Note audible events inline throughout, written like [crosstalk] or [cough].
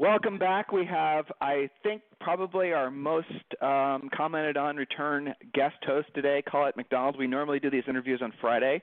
Welcome back. We have, I think, probably our most um, commented on return guest host today, Colette McDonald. We normally do these interviews on Friday,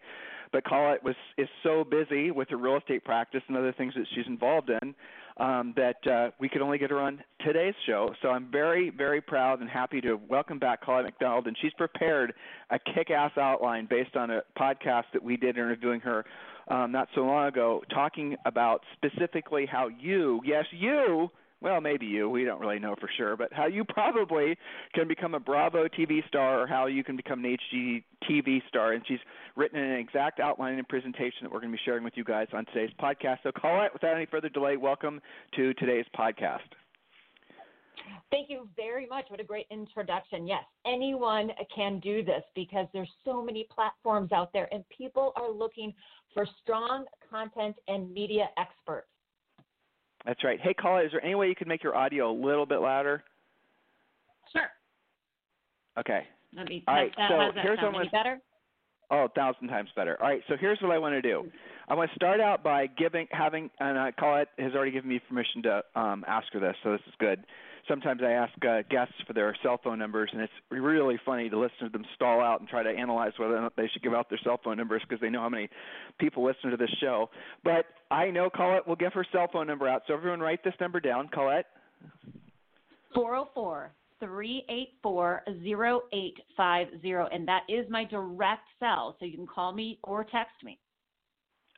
but Colette was is so busy with her real estate practice and other things that she's involved in um, that uh, we could only get her on today's show. So I'm very, very proud and happy to welcome back Colette McDonald, and she's prepared a kick-ass outline based on a podcast that we did interviewing her um, not so long ago, talking about specifically how you, yes, you, well, maybe you, we don't really know for sure, but how you probably can become a Bravo TV star or how you can become an HGTV star. And she's written an exact outline and presentation that we're going to be sharing with you guys on today's podcast. So, Colette without any further delay, welcome to today's podcast. Thank you very much. What a great introduction. Yes, anyone can do this because there's so many platforms out there and people are looking for strong content and media experts. That's right. Hey, Colette, is there any way you could make your audio a little bit louder? Sure. Okay. Let me. All right. That, so how's that here's sound? what Any better? Oh, a thousand times better. All right, so here's what I want to do. I want to start out by giving, having, and uh, Colette has already given me permission to um, ask her this, so this is good. Sometimes I ask uh, guests for their cell phone numbers, and it's really funny to listen to them stall out and try to analyze whether or not they should give out their cell phone numbers because they know how many people listen to this show. But I know Colette will give her cell phone number out, so everyone write this number down. Colette? 404 384 And that is my direct cell. So you can call me or text me.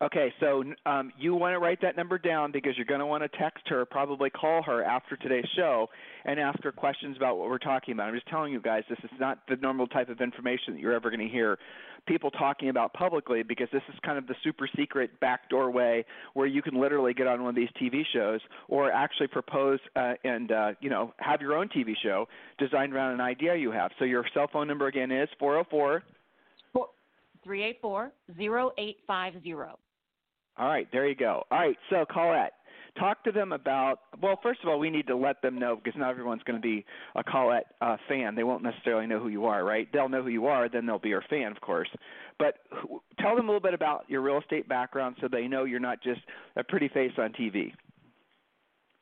Okay, so um, you want to write that number down because you're going to want to text her, probably call her after today's show, and ask her questions about what we're talking about. I'm just telling you guys, this is not the normal type of information that you're ever going to hear people talking about publicly because this is kind of the super secret backdoor way where you can literally get on one of these TV shows or actually propose uh, and uh, you know have your own TV show designed around an idea you have. So your cell phone number again is 404 384 0850. All right, there you go. All right, so Colette, talk to them about. Well, first of all, we need to let them know because not everyone's going to be a Colette uh, fan. They won't necessarily know who you are, right? They'll know who you are, then they'll be your fan, of course. But tell them a little bit about your real estate background so they know you're not just a pretty face on TV.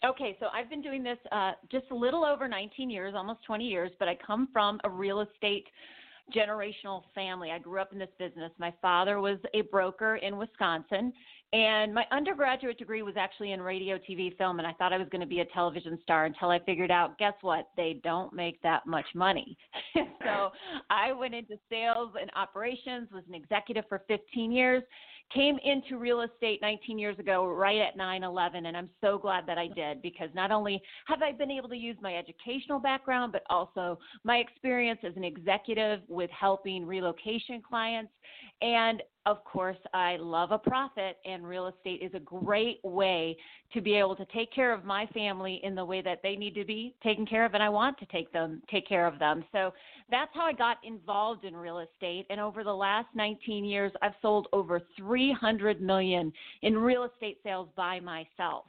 Okay, so I've been doing this uh, just a little over 19 years, almost 20 years, but I come from a real estate generational family. I grew up in this business. My father was a broker in Wisconsin, and my undergraduate degree was actually in radio, TV, film, and I thought I was going to be a television star until I figured out guess what? They don't make that much money. [laughs] so I went into sales and operations, was an executive for 15 years, came into real estate 19 years ago, right at 9 11, and I'm so glad that I did because not only have I been able to use my educational background, but also my experience as an executive with helping relocation clients. And of course, I love a profit, and real estate is a great way to be able to take care of my family in the way that they need to be taken care of, and I want to take them take care of them. So that's how I got involved in real estate. And over the last 19 years, I've sold over 300 million in real estate sales by myself.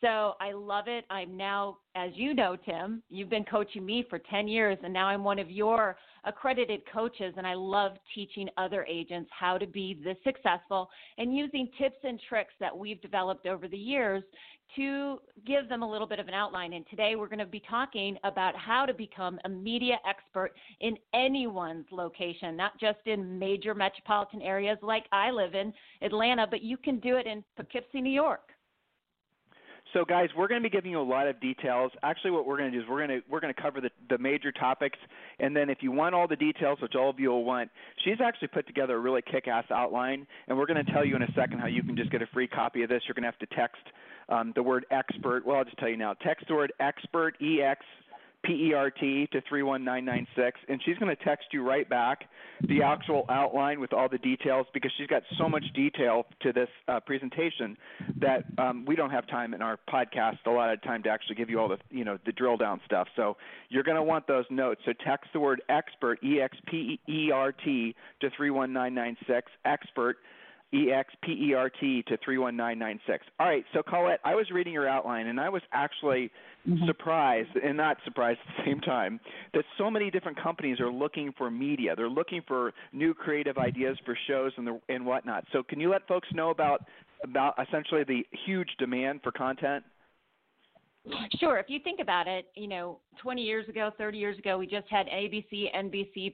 So I love it. I'm now, as you know, Tim, you've been coaching me for 10 years, and now I'm one of your accredited coaches, and I love teaching other agents how to be this successful and using tips and tricks that we've developed over the years to give them a little bit of an outline. And today we're going to be talking about how to become a media expert in anyone's location, not just in major metropolitan areas like I live in Atlanta, but you can do it in Poughkeepsie, New York. So, guys, we're going to be giving you a lot of details. Actually, what we're going to do is we're going to we're going to cover the the major topics, and then if you want all the details, which all of you will want, she's actually put together a really kick-ass outline, and we're going to tell you in a second how you can just get a free copy of this. You're going to have to text um, the word expert. Well, I'll just tell you now. Text the word expert E X PERT to 31996, and she's going to text you right back the actual outline with all the details because she's got so much detail to this uh, presentation that um, we don't have time in our podcast a lot of time to actually give you all the you know the drill down stuff. So you're going to want those notes. So text the word expert E X P E R T to 31996 expert E X P E R T to 31996. All right, so Colette, I was reading your outline and I was actually mm-hmm. surprised and not surprised at the same time that so many different companies are looking for media. They're looking for new creative ideas for shows and the, and whatnot. So can you let folks know about about essentially the huge demand for content? Sure. If you think about it, you know, 20 years ago, 30 years ago, we just had ABC, NBC,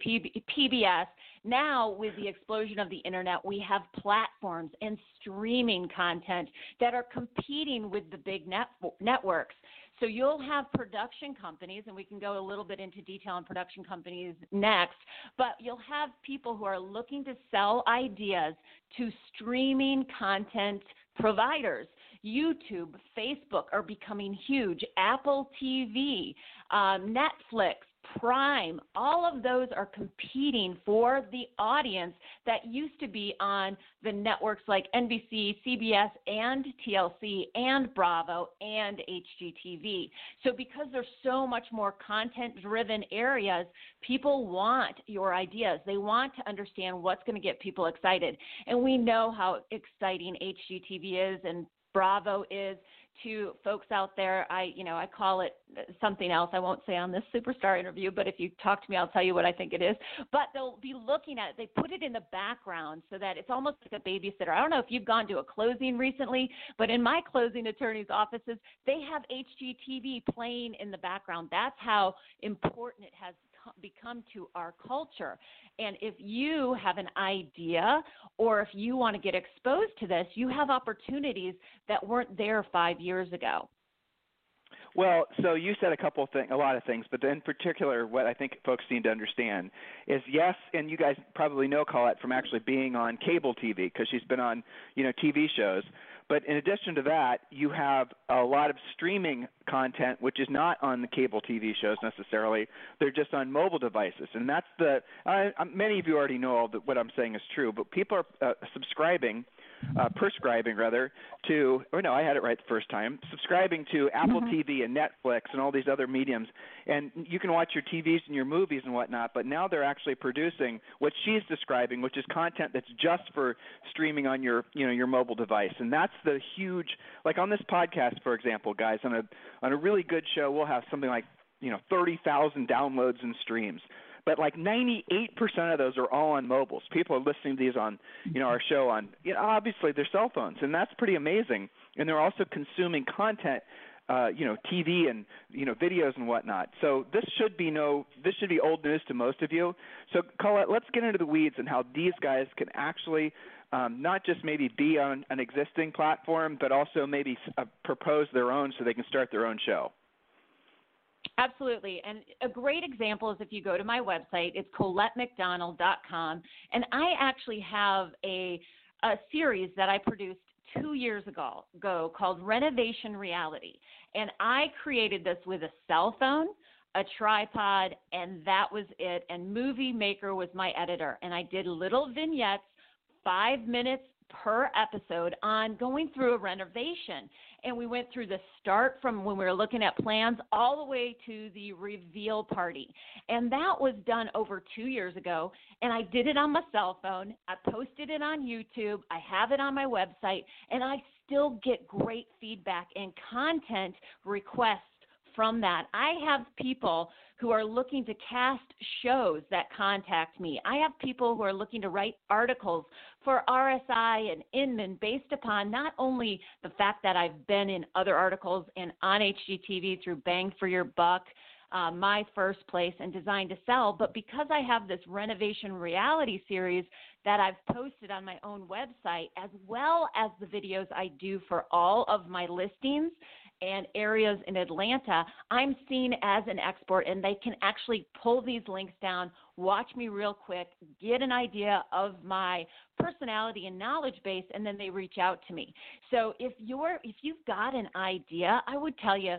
PBS. Now, with the explosion of the internet, we have platforms and streaming content that are competing with the big net- networks. So you'll have production companies, and we can go a little bit into detail on production companies next, but you'll have people who are looking to sell ideas to streaming content providers. YouTube, Facebook are becoming huge, Apple TV, um, Netflix, Prime, all of those are competing for the audience that used to be on the networks like NBC, CBS, and TLC, and Bravo, and HGTV. So, because there's so much more content driven areas, people want your ideas. They want to understand what's going to get people excited. And we know how exciting HGTV is and Bravo is to folks out there. I, you know, I call it something else. I won't say on this superstar interview, but if you talk to me, I'll tell you what I think it is. But they'll be looking at it. They put it in the background so that it's almost like a babysitter. I don't know if you've gone to a closing recently, but in my closing attorneys' offices, they have HGTV playing in the background. That's how important it has become to our culture. And if you have an idea or if you want to get exposed to this, you have opportunities that weren't there five years ago. Well, so you said a couple of things, a lot of things, but in particular, what I think folks need to understand is yes, and you guys probably know Colette from actually being on cable TV because she's been on, you know, TV shows. But in addition to that, you have a lot of streaming content which is not on the cable TV shows necessarily. They're just on mobile devices, and that's the. Uh, many of you already know that what I'm saying is true, but people are uh, subscribing uh, prescribing rather to, or no, I had it right the first time, subscribing to Apple mm-hmm. TV and Netflix and all these other mediums, and you can watch your TVs and your movies and whatnot. But now they're actually producing what she's describing, which is content that's just for streaming on your, you know, your mobile device, and that's the huge. Like on this podcast, for example, guys, on a on a really good show, we'll have something like you know 30,000 downloads and streams but like 98% of those are all on mobiles. People are listening to these on, you know, our show on, you know, obviously their cell phones, and that's pretty amazing. And they're also consuming content, uh, you know, TV and you know videos and whatnot. So this should be no, this should be old news to most of you. So Colette, let's get into the weeds and how these guys can actually. Um, not just maybe be on an existing platform, but also maybe uh, propose their own so they can start their own show. Absolutely. And a great example is if you go to my website, it's ColetteMcDonald.com. And I actually have a, a series that I produced two years ago, ago called Renovation Reality. And I created this with a cell phone, a tripod, and that was it. And Movie Maker was my editor. And I did little vignettes, five minutes per episode on going through a renovation. And we went through the start from when we were looking at plans all the way to the reveal party. And that was done over two years ago. And I did it on my cell phone. I posted it on YouTube. I have it on my website. And I still get great feedback and content requests from that. I have people who are looking to cast shows that contact me. I have people who are looking to write articles for RSI and Inman based upon not only the fact that I've been in other articles and on HGTV through Bang for Your Buck. Uh, my first place and designed to Sell, but because I have this renovation reality series that I've posted on my own website, as well as the videos I do for all of my listings, and areas in Atlanta, I'm seen as an expert and they can actually pull these links down, watch me real quick, get an idea of my personality and knowledge base and then they reach out to me. So if you're if you've got an idea, I would tell you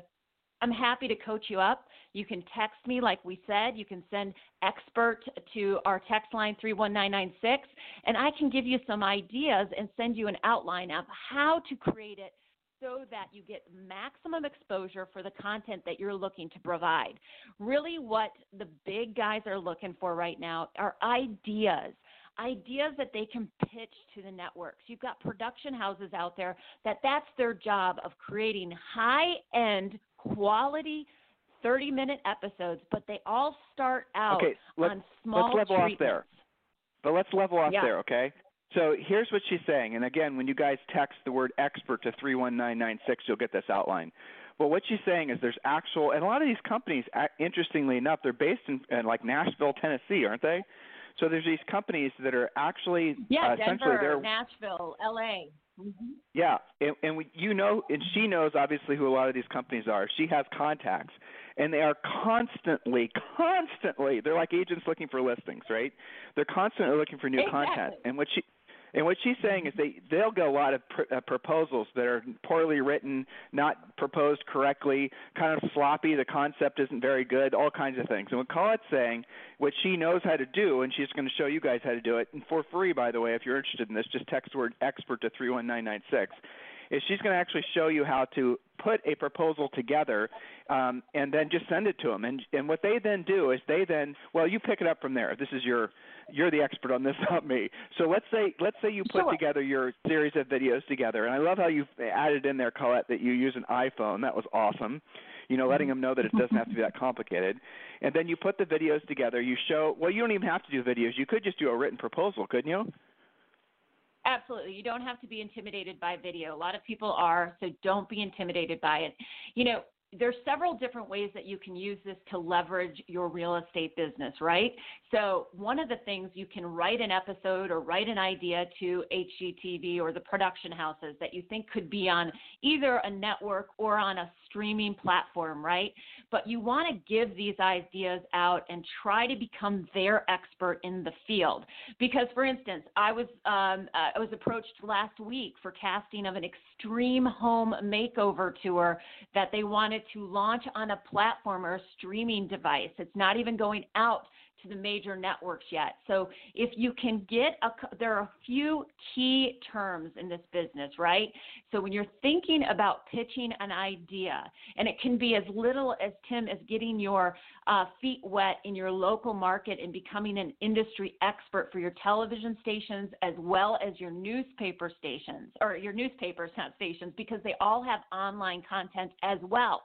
I'm happy to coach you up. You can text me, like we said. You can send expert to our text line 31996, and I can give you some ideas and send you an outline of how to create it so that you get maximum exposure for the content that you're looking to provide. Really, what the big guys are looking for right now are ideas ideas that they can pitch to the networks. You've got production houses out there that that's their job of creating high end quality 30 minute episodes, but they all start out okay, on small Let's level treatments. off there. But let's level off yeah. there, okay? So here's what she's saying. And again, when you guys text the word expert to 31996, you'll get this outline. But what she's saying is there's actual, and a lot of these companies, interestingly enough, they're based in, in like Nashville, Tennessee, aren't they? So there's these companies that are actually yeah, uh, essentially Denver, they're Nashville, L.A. Mm-hmm. Yeah, and, and we, you know, and she knows obviously who a lot of these companies are. She has contacts, and they are constantly, constantly. They're like agents looking for listings, right? They're constantly looking for new exactly. content. And what she and what she's saying is they they'll get a lot of pr- uh, proposals that are poorly written, not proposed correctly, kind of sloppy. The concept isn't very good, all kinds of things. And what Colette's saying, what she knows how to do, and she's going to show you guys how to do it, and for free, by the way, if you're interested in this, just text the word expert to three one nine nine six is she's going to actually show you how to put a proposal together um, and then just send it to them. And and what they then do is they then well you pick it up from there. This is your you're the expert on this, [laughs] not me. So let's say let's say you put sure. together your series of videos together, and I love how you added in there, Colette, that you use an iPhone. That was awesome. You know, letting them know that it doesn't have to be that complicated. And then you put the videos together. You show well, you don't even have to do videos. You could just do a written proposal, couldn't you? Absolutely. You don't have to be intimidated by video. A lot of people are, so don't be intimidated by it. You know, there's several different ways that you can use this to leverage your real estate business, right? So, one of the things you can write an episode or write an idea to HGTV or the production houses that you think could be on either a network or on a streaming platform, right? But you want to give these ideas out and try to become their expert in the field. Because, for instance, I was um, uh, I was approached last week for casting of an extreme home makeover tour that they wanted to launch on a platform or a streaming device. It's not even going out to the major networks yet. So if you can get a, there are a few key terms in this business, right? So when you're thinking about pitching an idea, and it can be as little as Tim as getting your uh, feet wet in your local market and becoming an industry expert for your television stations as well as your newspaper stations or your newspapers not stations because they all have online content as well.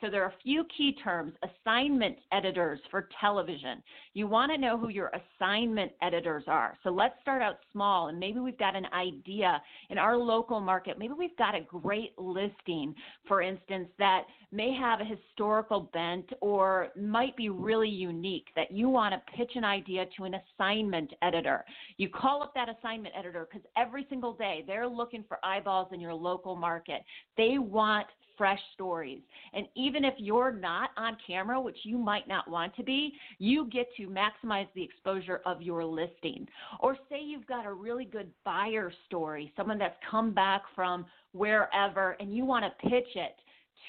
So there are a few key terms assignment editors for television. You want to know who your assignment editors are. So let's start out small and maybe we've got an idea in our local market. Maybe we've got a great listing, for instance, that may have a historical bent or might be really unique that you want to pitch an idea to an assignment editor. You call up that assignment editor because every single day they're looking for eyeballs in your local market. They want fresh stories. And even if you're not on camera, which you might not want to be, you get to maximize the exposure of your listing. Or say you've got a really good buyer story, someone that's come back from wherever, and you want to pitch it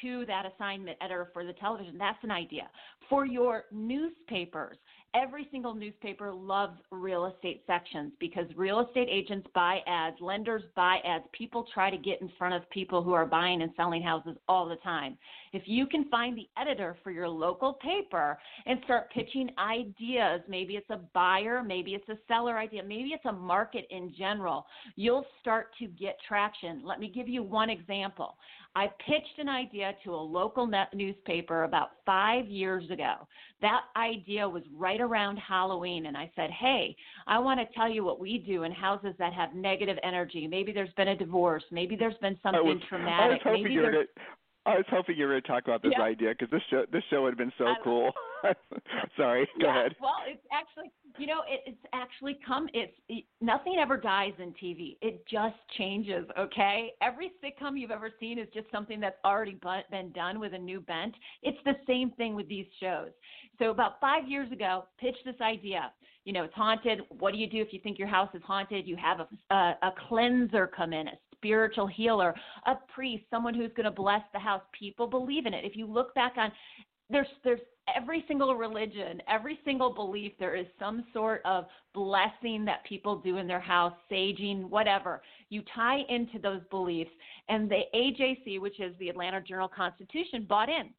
to that assignment editor for the television. That's an idea. For your newspapers, every single newspaper loves real estate sections because real estate agents buy ads, lenders buy ads. People try to get in front of people who are buying and selling houses all the time. If you can find the editor for your local paper and start pitching ideas, maybe it's a buyer, maybe it's a seller idea, maybe it's a market in general, you'll start to get traction. Let me give you one example. I pitched an idea to a local newspaper about five years ago. That idea was right around Halloween, and I said, Hey, I want to tell you what we do in houses that have negative energy. Maybe there's been a divorce, maybe there's been something was, traumatic. I was hoping maybe you were I was hoping you were going to talk about this yeah. idea because this show this show would have been so cool. [laughs] [laughs] Sorry, go yeah, ahead. Well, it's actually you know it, it's actually come. It's it, nothing ever dies in TV. It just changes. Okay, every sitcom you've ever seen is just something that's already been done with a new bent. It's the same thing with these shows. So about five years ago, pitched this idea. You know, it's haunted. What do you do if you think your house is haunted? You have a, a, a cleanser come in, a spiritual healer, a priest, someone who's going to bless the house. People believe in it. If you look back on there's there's every single religion, every single belief, there is some sort of blessing that people do in their house, saging, whatever. You tie into those beliefs, and the AJC, which is the Atlanta Journal Constitution, bought in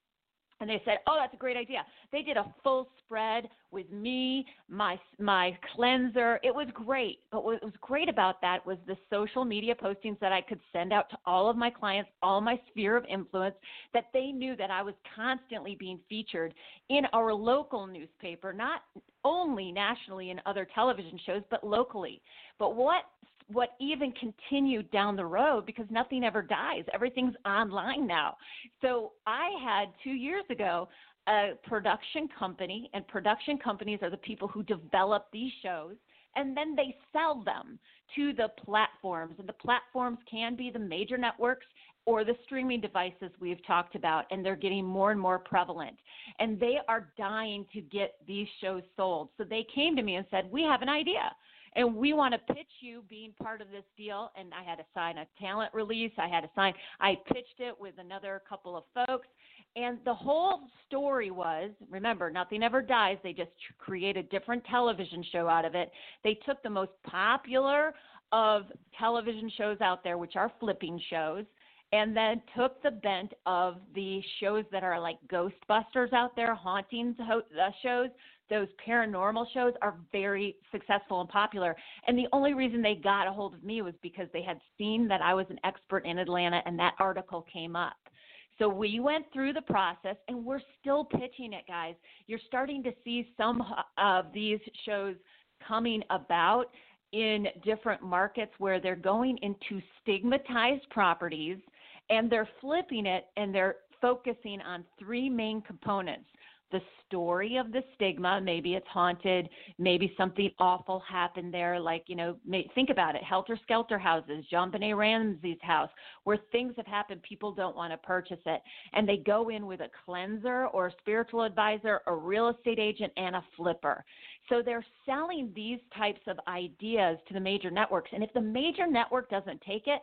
and they said, "Oh, that's a great idea." They did a full spread with me, my my cleanser. It was great. But what was great about that was the social media postings that I could send out to all of my clients, all my sphere of influence, that they knew that I was constantly being featured in our local newspaper, not only nationally in other television shows, but locally. But what what even continued down the road because nothing ever dies. Everything's online now. So I had two years ago a production company, and production companies are the people who develop these shows and then they sell them to the platforms. And the platforms can be the major networks or the streaming devices we've talked about, and they're getting more and more prevalent. And they are dying to get these shows sold. So they came to me and said, We have an idea and we want to pitch you being part of this deal. And I had to sign a talent release. I had to sign. I pitched it with another couple of folks, and the whole story was remember, nothing ever dies. They just create a different television show out of it. They took the most popular of television shows out there, which are flipping shows, and then took the bent of the shows that are like Ghostbusters out there, hauntings ho- uh, shows, those paranormal shows are very successful and popular. And the only reason they got a hold of me was because they had seen that I was an expert in Atlanta and that article came up. So we went through the process and we're still pitching it, guys. You're starting to see some of these shows coming about in different markets where they're going into stigmatized properties and they're flipping it and they're focusing on three main components the story of the stigma. Maybe it's haunted. Maybe something awful happened there. Like, you know, think about it Helter Skelter houses, JonBenét Ramsey's house, where things have happened, people don't want to purchase it. And they go in with a cleanser or a spiritual advisor, a real estate agent, and a flipper. So they're selling these types of ideas to the major networks. And if the major network doesn't take it,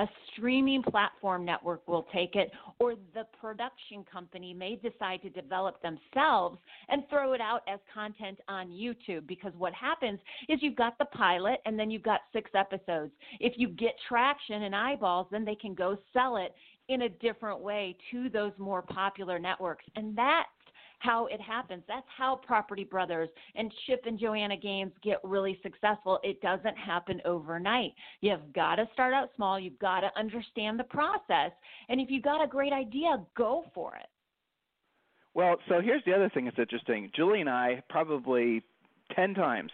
a streaming platform network will take it, or the production company may decide to develop themselves and throw it out as content on YouTube. Because what happens is you've got the pilot and then you've got six episodes. If you get traction and eyeballs, then they can go sell it in a different way to those more popular networks. And that how it happens. That's how Property Brothers and Chip and Joanna Gaines get really successful. It doesn't happen overnight. You've got to start out small. You've got to understand the process. And if you've got a great idea, go for it. Well, so here's the other thing that's interesting. Julie and I probably 10 times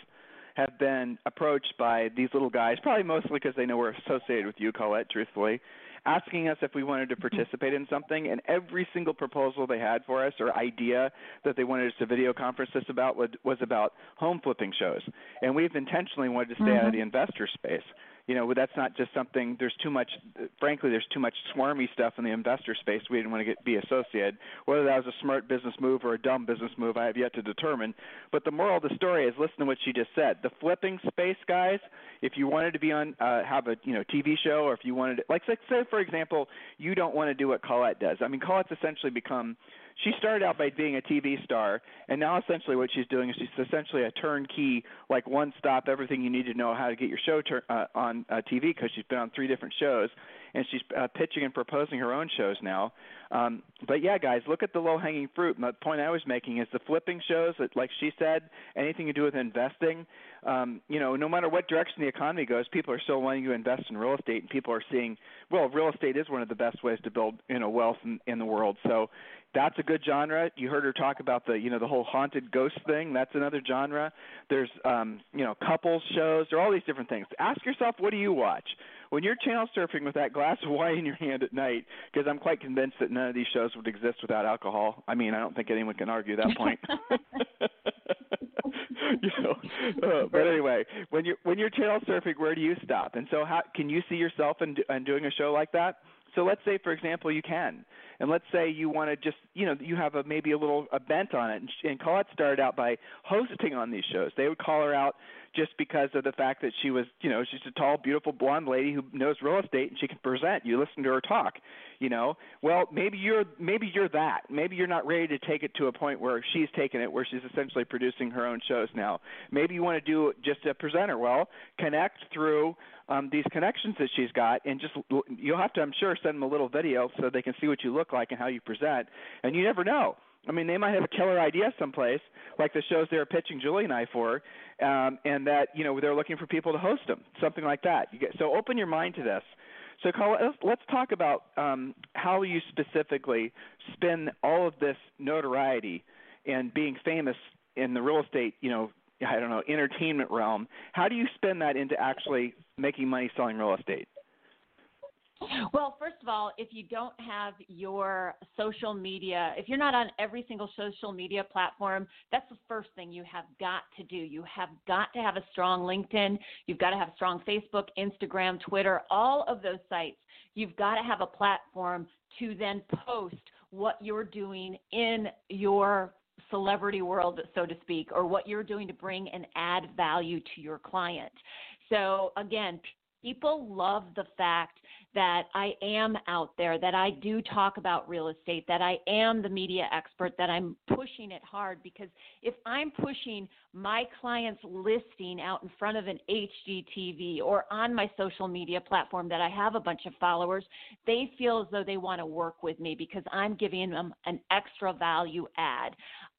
have been approached by these little guys, probably mostly because they know we're associated with you, Colette, truthfully, asking us if we wanted to participate in something, and every single proposal they had for us or idea that they wanted us to video conference us about was, was about home flipping shows. And we've intentionally wanted to stay mm-hmm. out of the investor space you know that's not just something there's too much frankly there's too much swarmy stuff in the investor space. We didn't want to get be associated. Whether that was a smart business move or a dumb business move i have yet to determine. But the moral of the story is listen to what she just said. The flipping space guys if you wanted to be on uh have a you know tv show or if you wanted to, like say for example you don't want to do what colette does. I mean colette's essentially become she started out by being a TV star, and now essentially what she's doing is she's essentially a turnkey, like one stop, everything you need to know how to get your show tur- uh, on uh, TV because she's been on three different shows, and she's uh, pitching and proposing her own shows now. Um, but yeah, guys, look at the low hanging fruit. And the point I was making is the flipping shows that, like she said, anything to do with investing. Um, you know, no matter what direction the economy goes, people are still wanting to invest in real estate, and people are seeing, well, real estate is one of the best ways to build, you know, wealth in, in the world. So that's a good genre. You heard her talk about the you know the whole haunted ghost thing. That's another genre. There's um, you know couples shows. There are all these different things. Ask yourself, what do you watch when you're channel surfing with that glass of [laughs] wine in your hand at night? Because I'm quite convinced that none of these shows would exist without alcohol. I mean, I don't think anyone can argue that point. [laughs] [laughs] you know, uh, but anyway, when you're when you're channel surfing, where do you stop? And so, how can you see yourself in, in doing a show like that? So let's say, for example, you can, and let's say you want to just, you know, you have a maybe a little a bent on it. And, and Colette started out by hosting on these shows. They would call her out just because of the fact that she was, you know, she's a tall, beautiful blonde lady who knows real estate and she can present. You listen to her talk, you know. Well, maybe you're maybe you're that. Maybe you're not ready to take it to a point where she's taken it, where she's essentially producing her own shows now. Maybe you want to do just a presenter. Well, connect through um, these connections that she's got, and just you'll have to, I'm sure, send them a little video so they can see what you look like and how you present. And you never know I mean, they might have a killer idea someplace, like the shows they were pitching Julie and I for, um, and that you know they're looking for people to host them, something like that. You get, so open your mind to this. So, Carl, let's, let's talk about um, how you specifically spin all of this notoriety and being famous in the real estate, you know, I don't know, entertainment realm. How do you spin that into actually making money selling real estate? Well, first of all, if you don't have your social media, if you're not on every single social media platform, that's the first thing you have got to do. You have got to have a strong LinkedIn. You've got to have strong Facebook, Instagram, Twitter, all of those sites. You've got to have a platform to then post what you're doing in your celebrity world, so to speak, or what you're doing to bring and add value to your client. So, again, people love the fact that I am out there, that I do talk about real estate, that I am the media expert, that I'm pushing it hard. Because if I'm pushing my client's listing out in front of an HGTV or on my social media platform that I have a bunch of followers, they feel as though they want to work with me because I'm giving them an extra value add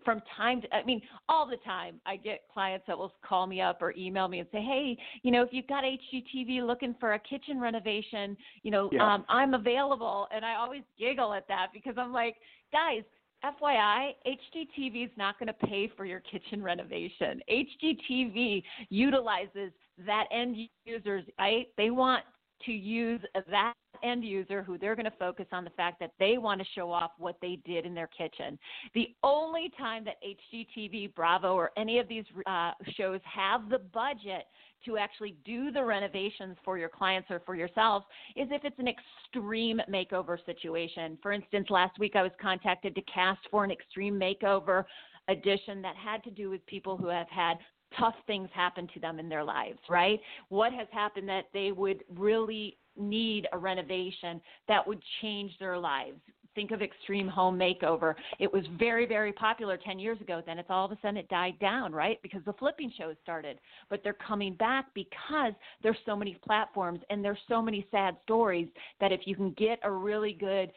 from time to, I mean, all the time, I get clients that will call me up or email me and say, hey, you know, if you've got HGTV looking for a kitchen renovation, you know, yeah. um, I'm available. And I always giggle at that because I'm like, guys, FYI, HGTV is not going to pay for your kitchen renovation. HGTV utilizes that end users, right? They want to use that end user who they're going to focus on the fact that they want to show off what they did in their kitchen. The only time that HGTV, Bravo, or any of these uh, shows have the budget to actually do the renovations for your clients or for yourselves is if it's an extreme makeover situation. For instance, last week I was contacted to cast for an extreme makeover edition that had to do with people who have had tough things happen to them in their lives, right? What has happened that they would really need a renovation that would change their lives. Think of Extreme Home Makeover. It was very, very popular 10 years ago. Then it's all of a sudden it died down, right? Because the flipping shows started. But they're coming back because there's so many platforms and there's so many sad stories that if you can get a really good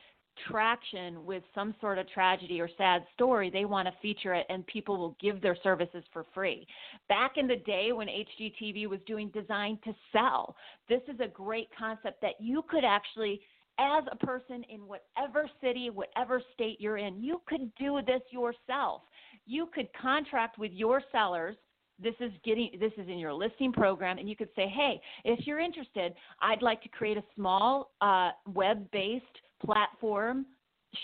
traction with some sort of tragedy or sad story, they want to feature it and people will give their services for free. Back in the day when HGTV was doing design to sell, this is a great concept that you could actually as a person in whatever city, whatever state you're in, you could do this yourself. You could contract with your sellers this is getting this is in your listing program and you could say hey if you're interested i'd like to create a small uh, web based platform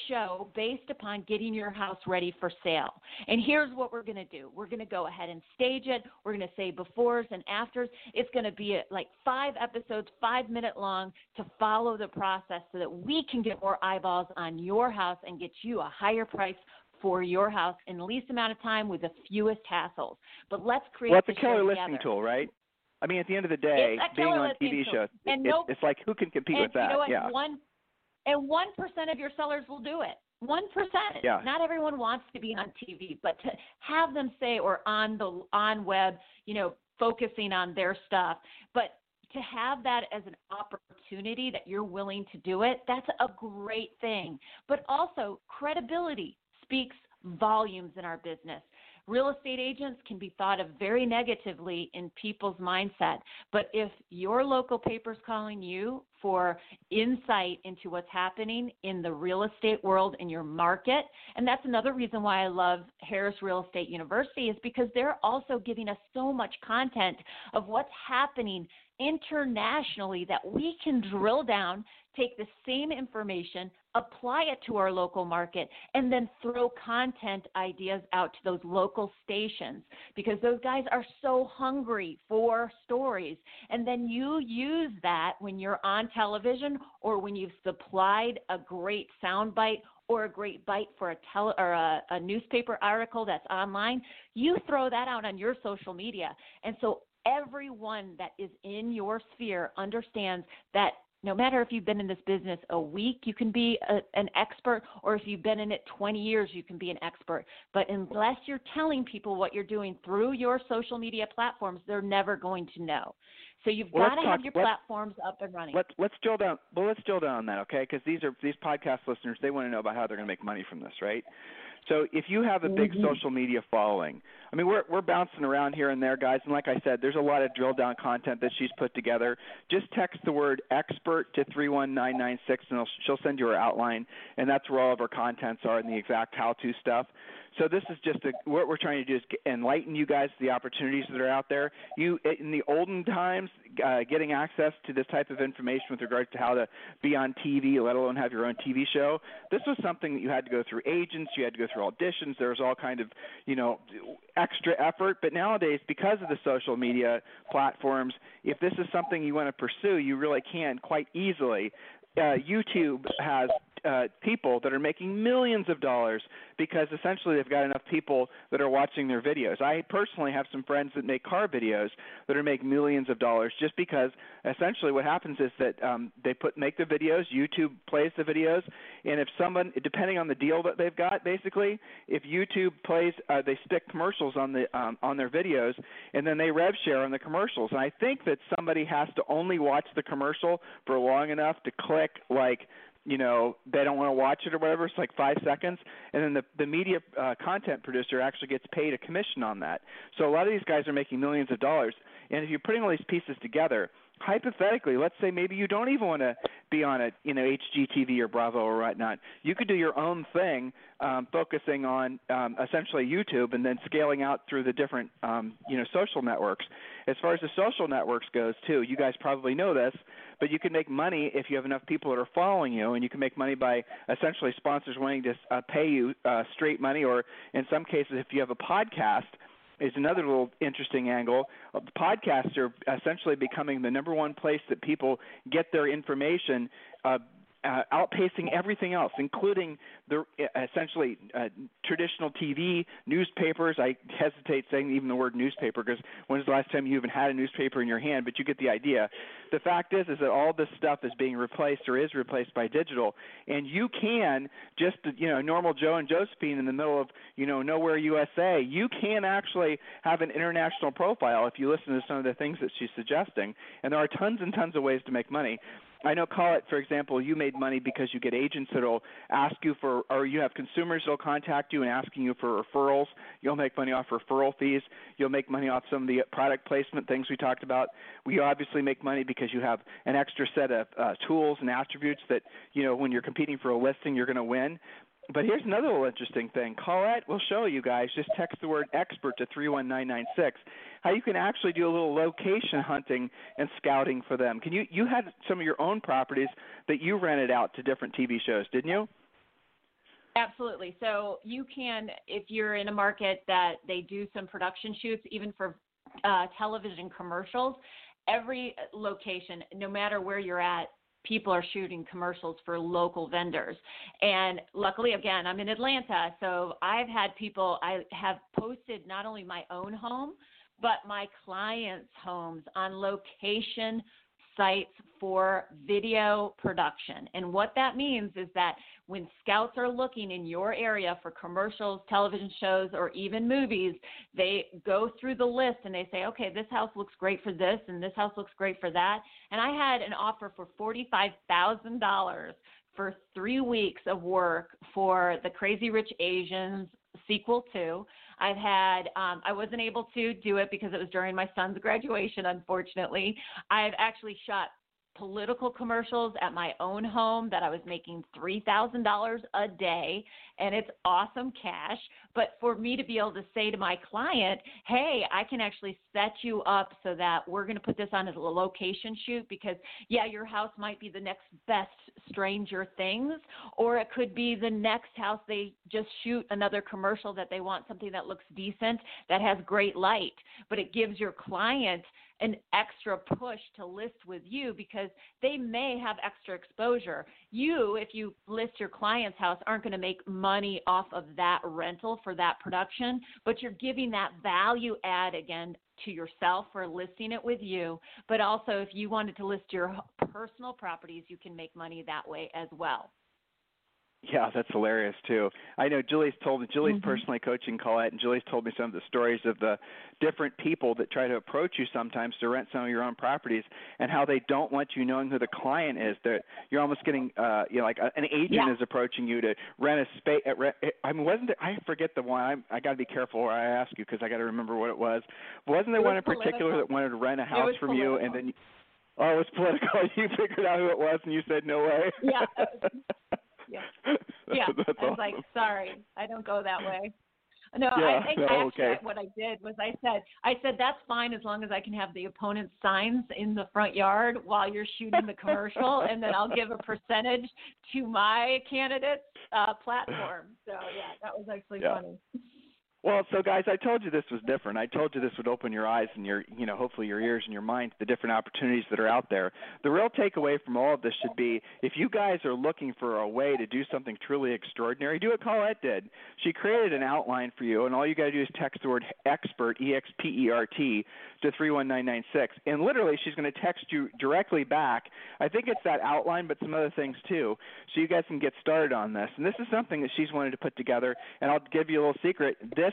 show based upon getting your house ready for sale. And here's what we're going to do. We're going to go ahead and stage it. We're going to say befores and afters. It's going to be uh, like 5 episodes, 5 minute long to follow the process so that we can get more eyeballs on your house and get you a higher price for your house in the least amount of time with the fewest hassles. But let's create Well, a killer listing together. tool, right? I mean, at the end of the day, being on TV shows, it, it, it's like who can compete with that? You know? Yeah. One and 1% of your sellers will do it. 1%. Yeah. Not everyone wants to be on TV, but to have them say or on the on web, you know, focusing on their stuff, but to have that as an opportunity that you're willing to do it, that's a great thing. But also, credibility speaks volumes in our business. Real estate agents can be thought of very negatively in people's mindset. But if your local paper's calling you for insight into what's happening in the real estate world in your market, and that's another reason why I love Harris Real Estate University, is because they're also giving us so much content of what's happening internationally that we can drill down, take the same information, apply it to our local market, and then throw content ideas out to those local stations because those guys are so hungry for stories. And then you use that when you're on television or when you've supplied a great soundbite or a great bite for a tele or a, a newspaper article that's online, you throw that out on your social media. And so everyone that is in your sphere understands that no matter if you've been in this business a week, you can be a, an expert, or if you've been in it 20 years, you can be an expert. But unless you're telling people what you're doing through your social media platforms, they're never going to know. So you've well, got to have your platforms up and running. Let's let's drill down. Well, let's drill down on that, okay? Because these are these podcast listeners. They want to know about how they're going to make money from this, right? So if you have a big mm-hmm. social media following, I mean, we're we're bouncing around here and there, guys. And like I said, there's a lot of drill down content that she's put together. Just text the word expert to three one nine nine six, and she'll send you her outline, and that's where all of her contents are and the exact how to stuff. So this is just a, what we're trying to do is enlighten you guys to the opportunities that are out there. You in the olden times, uh, getting access to this type of information with regards to how to be on TV, let alone have your own TV show. This was something that you had to go through agents, you had to go through auditions. There was all kind of you know extra effort. But nowadays, because of the social media platforms, if this is something you want to pursue, you really can quite easily. Uh, YouTube has uh, people that are making millions of dollars because essentially they've got enough people that are watching their videos. I personally have some friends that make car videos that are making millions of dollars just because essentially what happens is that um, they put make the videos, YouTube plays the videos, and if someone depending on the deal that they've got, basically, if YouTube plays, uh, they stick commercials on the um, on their videos, and then they rev share on the commercials. And I think that somebody has to only watch the commercial for long enough to click like you know they don't want to watch it or whatever it's like five seconds and then the the media uh, content producer actually gets paid a commission on that. So a lot of these guys are making millions of dollars and if you're putting all these pieces together hypothetically, let's say maybe you don't even want to be on a you know HGTV or Bravo or whatnot. You could do your own thing, um, focusing on um, essentially YouTube and then scaling out through the different um, you know social networks. As far as the social networks goes too, you guys probably know this, but you can make money if you have enough people that are following you, and you can make money by essentially sponsors wanting to uh, pay you uh, straight money, or in some cases, if you have a podcast is another little interesting angle. Uh, podcasts are essentially becoming the number one place that people get their information uh, uh, outpacing everything else, including the uh, essentially uh, traditional TV, newspapers. I hesitate saying even the word newspaper because when's the last time you even had a newspaper in your hand? But you get the idea. The fact is, is that all this stuff is being replaced or is replaced by digital, and you can just you know normal Joe and Josephine in the middle of you know nowhere USA. You can actually have an international profile if you listen to some of the things that she's suggesting, and there are tons and tons of ways to make money. I know Colette, for example, you made money because you get agents that'll ask you for, or you have consumers that'll contact you and asking you for referrals. You'll make money off referral fees. You'll make money off some of the product placement things we talked about. We obviously make money because you have an extra set of uh, tools and attributes that, you know, when you're competing for a listing, you're going to win. But here's another little interesting thing. Colette will show you guys. Just text the word expert to 31996 how you can actually do a little location hunting and scouting for them. Can you you had some of your own properties that you rented out to different TV shows, didn't you? Absolutely. So you can, if you're in a market that they do some production shoots, even for uh, television commercials, every location, no matter where you're at, people are shooting commercials for local vendors. And luckily, again, I'm in Atlanta, so I've had people, I have posted not only my own home, but my clients' homes on location sites for video production. And what that means is that when scouts are looking in your area for commercials, television shows, or even movies, they go through the list and they say, okay, this house looks great for this and this house looks great for that. And I had an offer for $45,000 for three weeks of work for the Crazy Rich Asians sequel to. I've had um, I wasn't able to do it because it was during my son's graduation, unfortunately. I've actually shot political commercials at my own home that I was making $3,000 a day and it's awesome cash. But for me to be able to say to my client, hey, I can actually set you up so that we're going to put this on as a location shoot because, yeah, your house might be the next best Stranger Things, or it could be the next house they just shoot another commercial that they want something that looks decent, that has great light, but it gives your client an extra push to list with you because they may have extra exposure. You, if you list your client's house, aren't going to make money off of that rental for that production, but you're giving that value add again to yourself for listing it with you. But also, if you wanted to list your personal properties, you can make money that way as well. Yeah, that's hilarious too. I know Julie's told me Julie's mm-hmm. personally coaching Colette, and Julie's told me some of the stories of the different people that try to approach you sometimes to rent some of your own properties, and how they don't want you knowing who the client is. That you're almost getting, uh, you know, like a, an agent yeah. is approaching you to rent a space. I mean, wasn't it? I forget the one. I'm, I got to be careful where I ask you because I got to remember what it was. Wasn't there one in political. particular that wanted to rent a house from political. you, and then? You, Oh, it was political. [laughs] You figured out who it was, and you said no way. Yeah. [laughs] yeah. [laughs] Yeah. I was awesome. like, sorry, I don't go that way. No, yeah, I think no, actually okay. what I did was I said I said that's fine as long as I can have the opponent's signs in the front yard while you're shooting the commercial, and then I'll give a percentage to my candidate's uh, platform. So yeah, that was actually yeah. funny. Well, so guys, I told you this was different. I told you this would open your eyes and your, you know, hopefully your ears and your mind to the different opportunities that are out there. The real takeaway from all of this should be if you guys are looking for a way to do something truly extraordinary, do what Colette did. She created an outline for you, and all you got to do is text the word expert, E X P E R T, to 31996. And literally, she's going to text you directly back. I think it's that outline, but some other things too, so you guys can get started on this. And this is something that she's wanted to put together, and I'll give you a little secret. This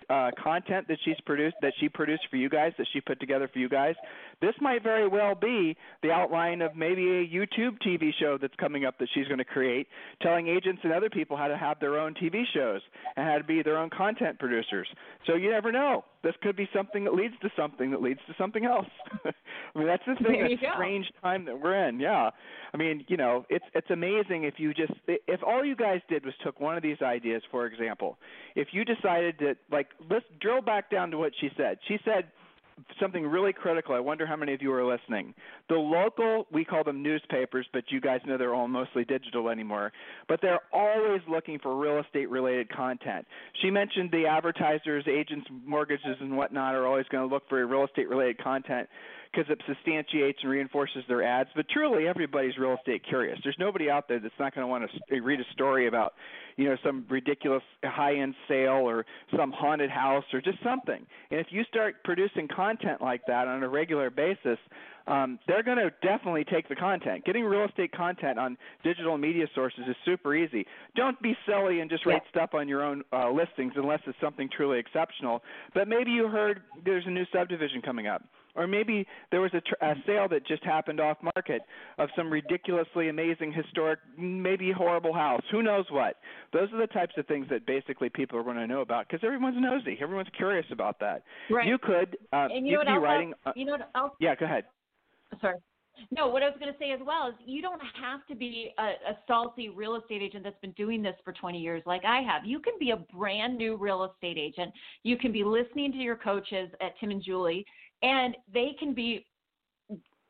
uh, content that she's produced, that she produced for you guys, that she put together for you guys, this might very well be the outline of maybe a YouTube TV show that's coming up that she's going to create, telling agents and other people how to have their own TV shows and how to be their own content producers. So you never know. This could be something that leads to something that leads to something else. [laughs] I mean, that's the thing. Strange time that we're in. Yeah. I mean, you know, it's it's amazing if you just if all you guys did was took one of these ideas, for example, if you decided that like let's drill back down to what she said. She said something really critical. I wonder how many of you are listening. The local, we call them newspapers, but you guys know they're all mostly digital anymore. But they're always looking for real estate related content. She mentioned the advertisers, agents, mortgages, and whatnot are always going to look for real estate related content because it substantiates and reinforces their ads. But truly, everybody's real estate curious. There's nobody out there that's not going to want to read a story about, you know, some ridiculous high-end sale or some haunted house or just something. And if you start producing content like that on a regular basis, um, they're going to definitely take the content. Getting real estate content on digital media sources is super easy. Don't be silly and just write yeah. stuff on your own uh, listings unless it's something truly exceptional. But maybe you heard there's a new subdivision coming up or maybe there was a, tr- a sale that just happened off market of some ridiculously amazing, historic, maybe horrible house. Who knows what? Those are the types of things that basically people are going to know about because everyone's nosy. Everyone's curious about that. Right. You could. Uh, and you, you know could be writing. Uh, you know what else? Yeah, go ahead. Sorry. No, what I was going to say as well is you don't have to be a, a salty real estate agent that's been doing this for 20 years like I have. You can be a brand new real estate agent. You can be listening to your coaches at Tim and Julie and they can be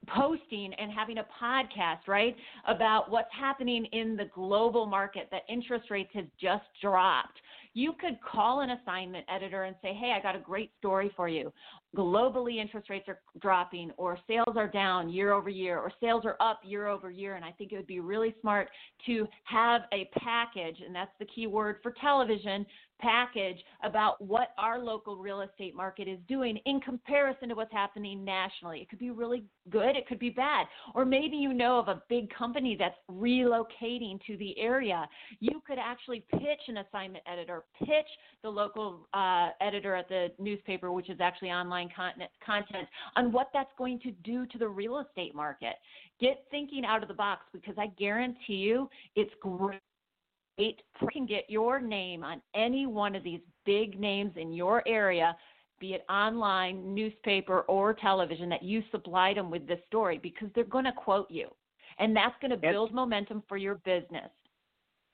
posting and having a podcast, right, about what's happening in the global market, that interest rates have just dropped. You could call an assignment editor and say, Hey, I got a great story for you. Globally, interest rates are dropping, or sales are down year over year, or sales are up year over year. And I think it would be really smart to have a package, and that's the key word for television, package about what our local real estate market is doing in comparison to what's happening nationally. It could be really good, it could be bad. Or maybe you know of a big company that's relocating to the area. You could actually pitch an assignment editor, pitch the local uh, editor at the newspaper, which is actually online content, content, on what that's going to do to the real estate market. Get thinking out of the box because I guarantee you it's great You can get your name on any one of these big names in your area, be it online, newspaper, or television, that you supplied them with this story because they're going to quote you. And that's going to build momentum for your business.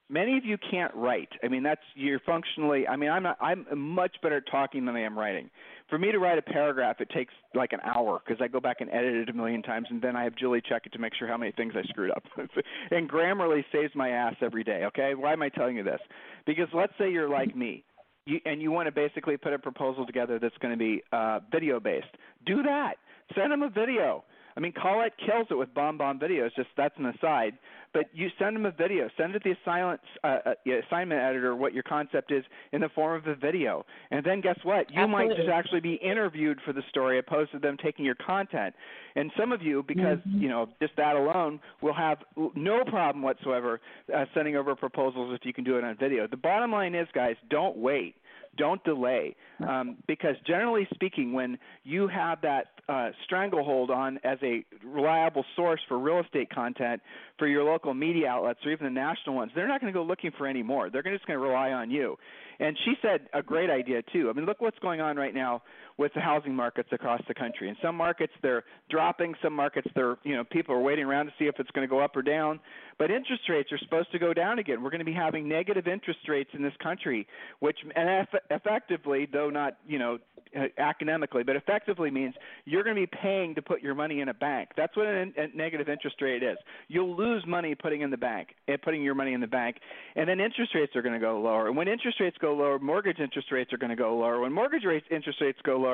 Many of you can't write. I mean, that's you're functionally. I mean, I'm not, I'm much better at talking than I am writing for me to write a paragraph, it takes like an hour because I go back and edit it a million times, and then I have Julie check it to make sure how many things I screwed up. [laughs] and Grammarly saves my ass every day. Okay, why am I telling you this? Because let's say you're like me. You, and you want to basically put a proposal together that's going to be uh, video based. Do that Send them a video. I mean, Colette kills it with BombBomb videos. Just that's an aside. But you send them a video. Send it to the assignment, uh, uh, assignment editor what your concept is in the form of a video. And then guess what? You Absolutely. might just actually be interviewed for the story opposed to them taking your content. And some of you, because mm-hmm. you know just that alone, will have no problem whatsoever uh, sending over proposals if you can do it on video. The bottom line is, guys, don't wait don't delay. Um, because generally speaking when you have that uh, stranglehold on as a reliable source for real estate content for your local media outlets or even the national ones they're not going to go looking for any more. They're just going to rely on you. And she said a great idea too. I mean look what's going on right now with the housing markets across the country in some markets they're dropping some markets they're you know people are waiting around to see if it's going to go up or down but interest rates are supposed to go down again we're going to be having negative interest rates in this country which and effectively though not you know uh, academically, but effectively means you're going to be paying to put your money in a bank. That's what a, a negative interest rate is. You'll lose money putting in the bank, uh, putting your money in the bank, and then interest rates are going to go lower. And when interest rates go lower, mortgage interest rates are going to go lower. When mortgage rates interest rates go lower,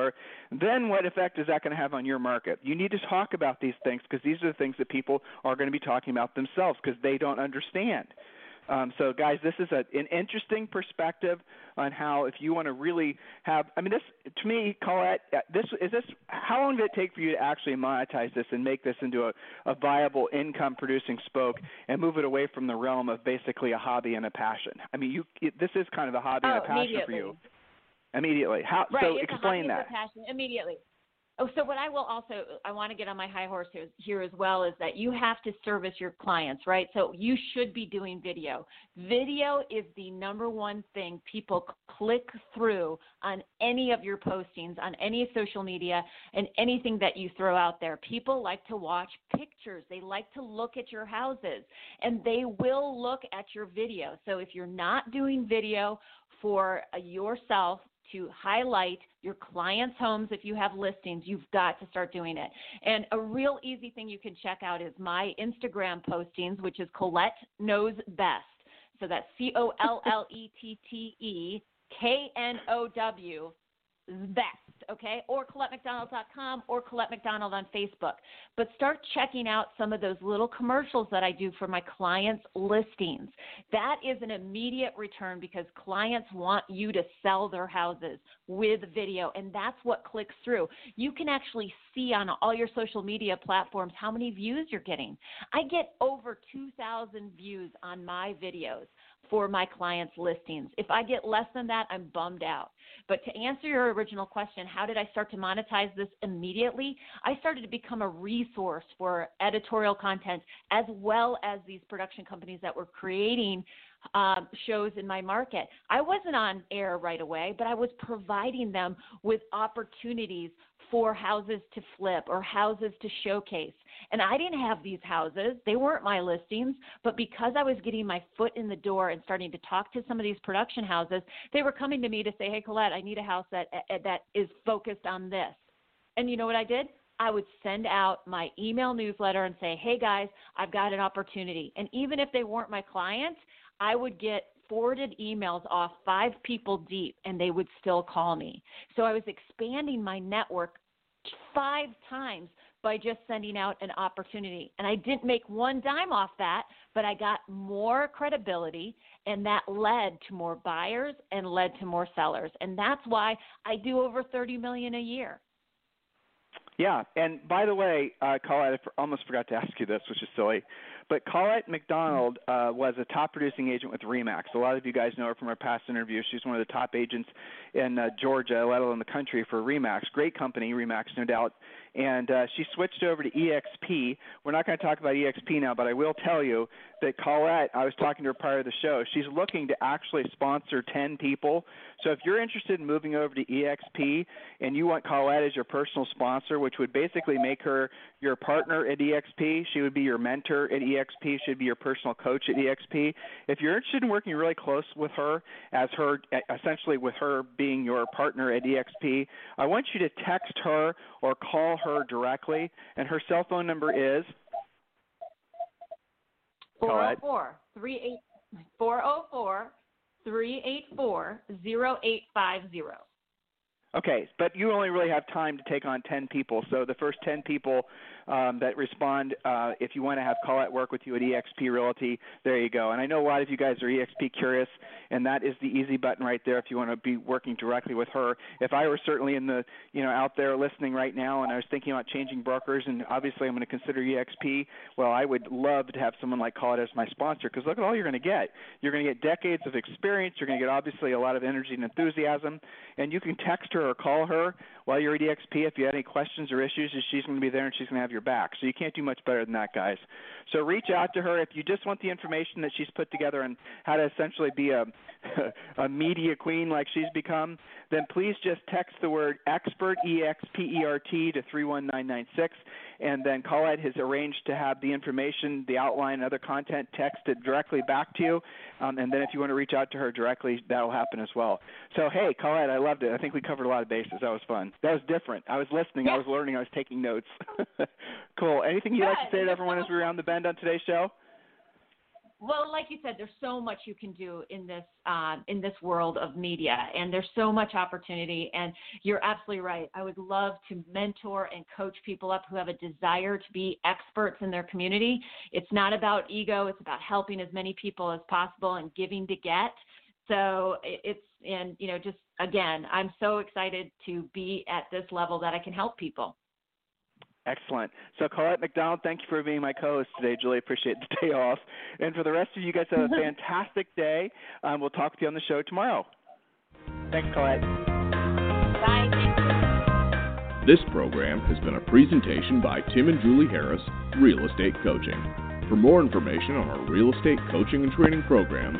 then what effect is that going to have on your market? You need to talk about these things because these are the things that people are going to be talking about themselves because they don't understand. Um, so, guys, this is a, an interesting perspective on how, if you want to really have, I mean, this to me, Colette, uh, this is this. How long did it take for you to actually monetize this and make this into a, a viable income-producing spoke and move it away from the realm of basically a hobby and a passion? I mean, you this is kind of a hobby oh, and a passion for you. Immediately. How? Right, so explain that. passion immediately. Oh, so what I will also I want to get on my high horse here, here as well is that you have to service your clients, right? So you should be doing video. Video is the number one thing people click through on any of your postings, on any social media, and anything that you throw out there. People like to watch pictures. They like to look at your houses, and they will look at your video. So if you're not doing video for yourself to highlight your clients' homes if you have listings. You've got to start doing it. And a real easy thing you can check out is my Instagram postings, which is Colette Knows Best. So that's C O L L E T T E K N O W best, okay? Or ColetteMcDonald.com or Colette McDonald on Facebook. But start checking out some of those little commercials that I do for my clients' listings. That is an immediate return because clients want you to sell their houses with video, and that's what clicks through. You can actually see on all your social media platforms how many views you're getting. I get over 2,000 views on my videos for my clients' listings. If I get less than that, I'm bummed out. But to answer your original question, how did I start to monetize this immediately? I started to become a resource for editorial content as well as these production companies that were creating um, shows in my market. I wasn't on air right away, but I was providing them with opportunities for houses to flip or houses to showcase. And I didn't have these houses, they weren't my listings, but because I was getting my foot in the door and starting to talk to some of these production houses, they were coming to me to say, "Hey Colette, I need a house that that is focused on this." And you know what I did? I would send out my email newsletter and say, "Hey guys, I've got an opportunity." And even if they weren't my clients, I would get forwarded emails off five people deep and they would still call me. So I was expanding my network five times by just sending out an opportunity. And I didn't make one dime off that, but I got more credibility and that led to more buyers and led to more sellers. And that's why I do over 30 million a year. Yeah, and by the way, uh, Colette, I almost forgot to ask you this, which is silly. But Colette McDonald uh, was a top producing agent with Remax. A lot of you guys know her from our past interviews. She's one of the top agents in uh, Georgia, let alone the country, for Remax. Great company, Remax, no doubt and uh, she switched over to EXP. We're not going to talk about EXP now, but I will tell you that Colette, I was talking to her prior to the show, she's looking to actually sponsor 10 people. So if you're interested in moving over to EXP and you want Colette as your personal sponsor, which would basically make her your partner at EXP, she would be your mentor at EXP, she'd be your personal coach at EXP. If you're interested in working really close with her, as her essentially with her being your partner at EXP, I want you to text her or call her directly, and her cell phone number is 404 404 384 0850. Okay, but you only really have time to take on 10 people. So the first 10 people um, that respond, uh, if you want to have Colette work with you at eXp Realty, there you go. And I know a lot of you guys are eXp curious, and that is the easy button right there if you want to be working directly with her. If I were certainly in the, you know, out there listening right now, and I was thinking about changing brokers, and obviously I'm going to consider eXp, well, I would love to have someone like Colette as my sponsor because look at all you're going to get. You're going to get decades of experience. You're going to get obviously a lot of energy and enthusiasm, and you can text her or call her while you're at EXP if you have any questions or issues. She's going to be there and she's going to have your back. So you can't do much better than that, guys. So reach out to her if you just want the information that she's put together on how to essentially be a [laughs] a media queen like she's become. Then please just text the word expert E X P E R T to three one nine nine six and then Colette has arranged to have the information, the outline, and other content texted directly back to you. Um, and then if you want to reach out to her directly, that'll happen as well. So hey, Colette, I loved it. I think we covered a lot of bases. That was fun. That was different. I was listening. I was learning. I was taking notes. [laughs] cool. Anything you'd like to say to everyone as we round the bend on today's show? well, like you said, there's so much you can do in this uh, in this world of media, and there's so much opportunity. And you're absolutely right. I would love to mentor and coach people up who have a desire to be experts in their community. It's not about ego; it's about helping as many people as possible and giving to get. So it's and you know just again, I'm so excited to be at this level that I can help people. Excellent. So, Colette McDonald, thank you for being my co-host today. Julie, appreciate the day off. And for the rest of you guys, have a [laughs] fantastic day. Um, we'll talk to you on the show tomorrow. Thanks, Colette. Bye. This program has been a presentation by Tim and Julie Harris, Real Estate Coaching. For more information on our real estate coaching and training programs,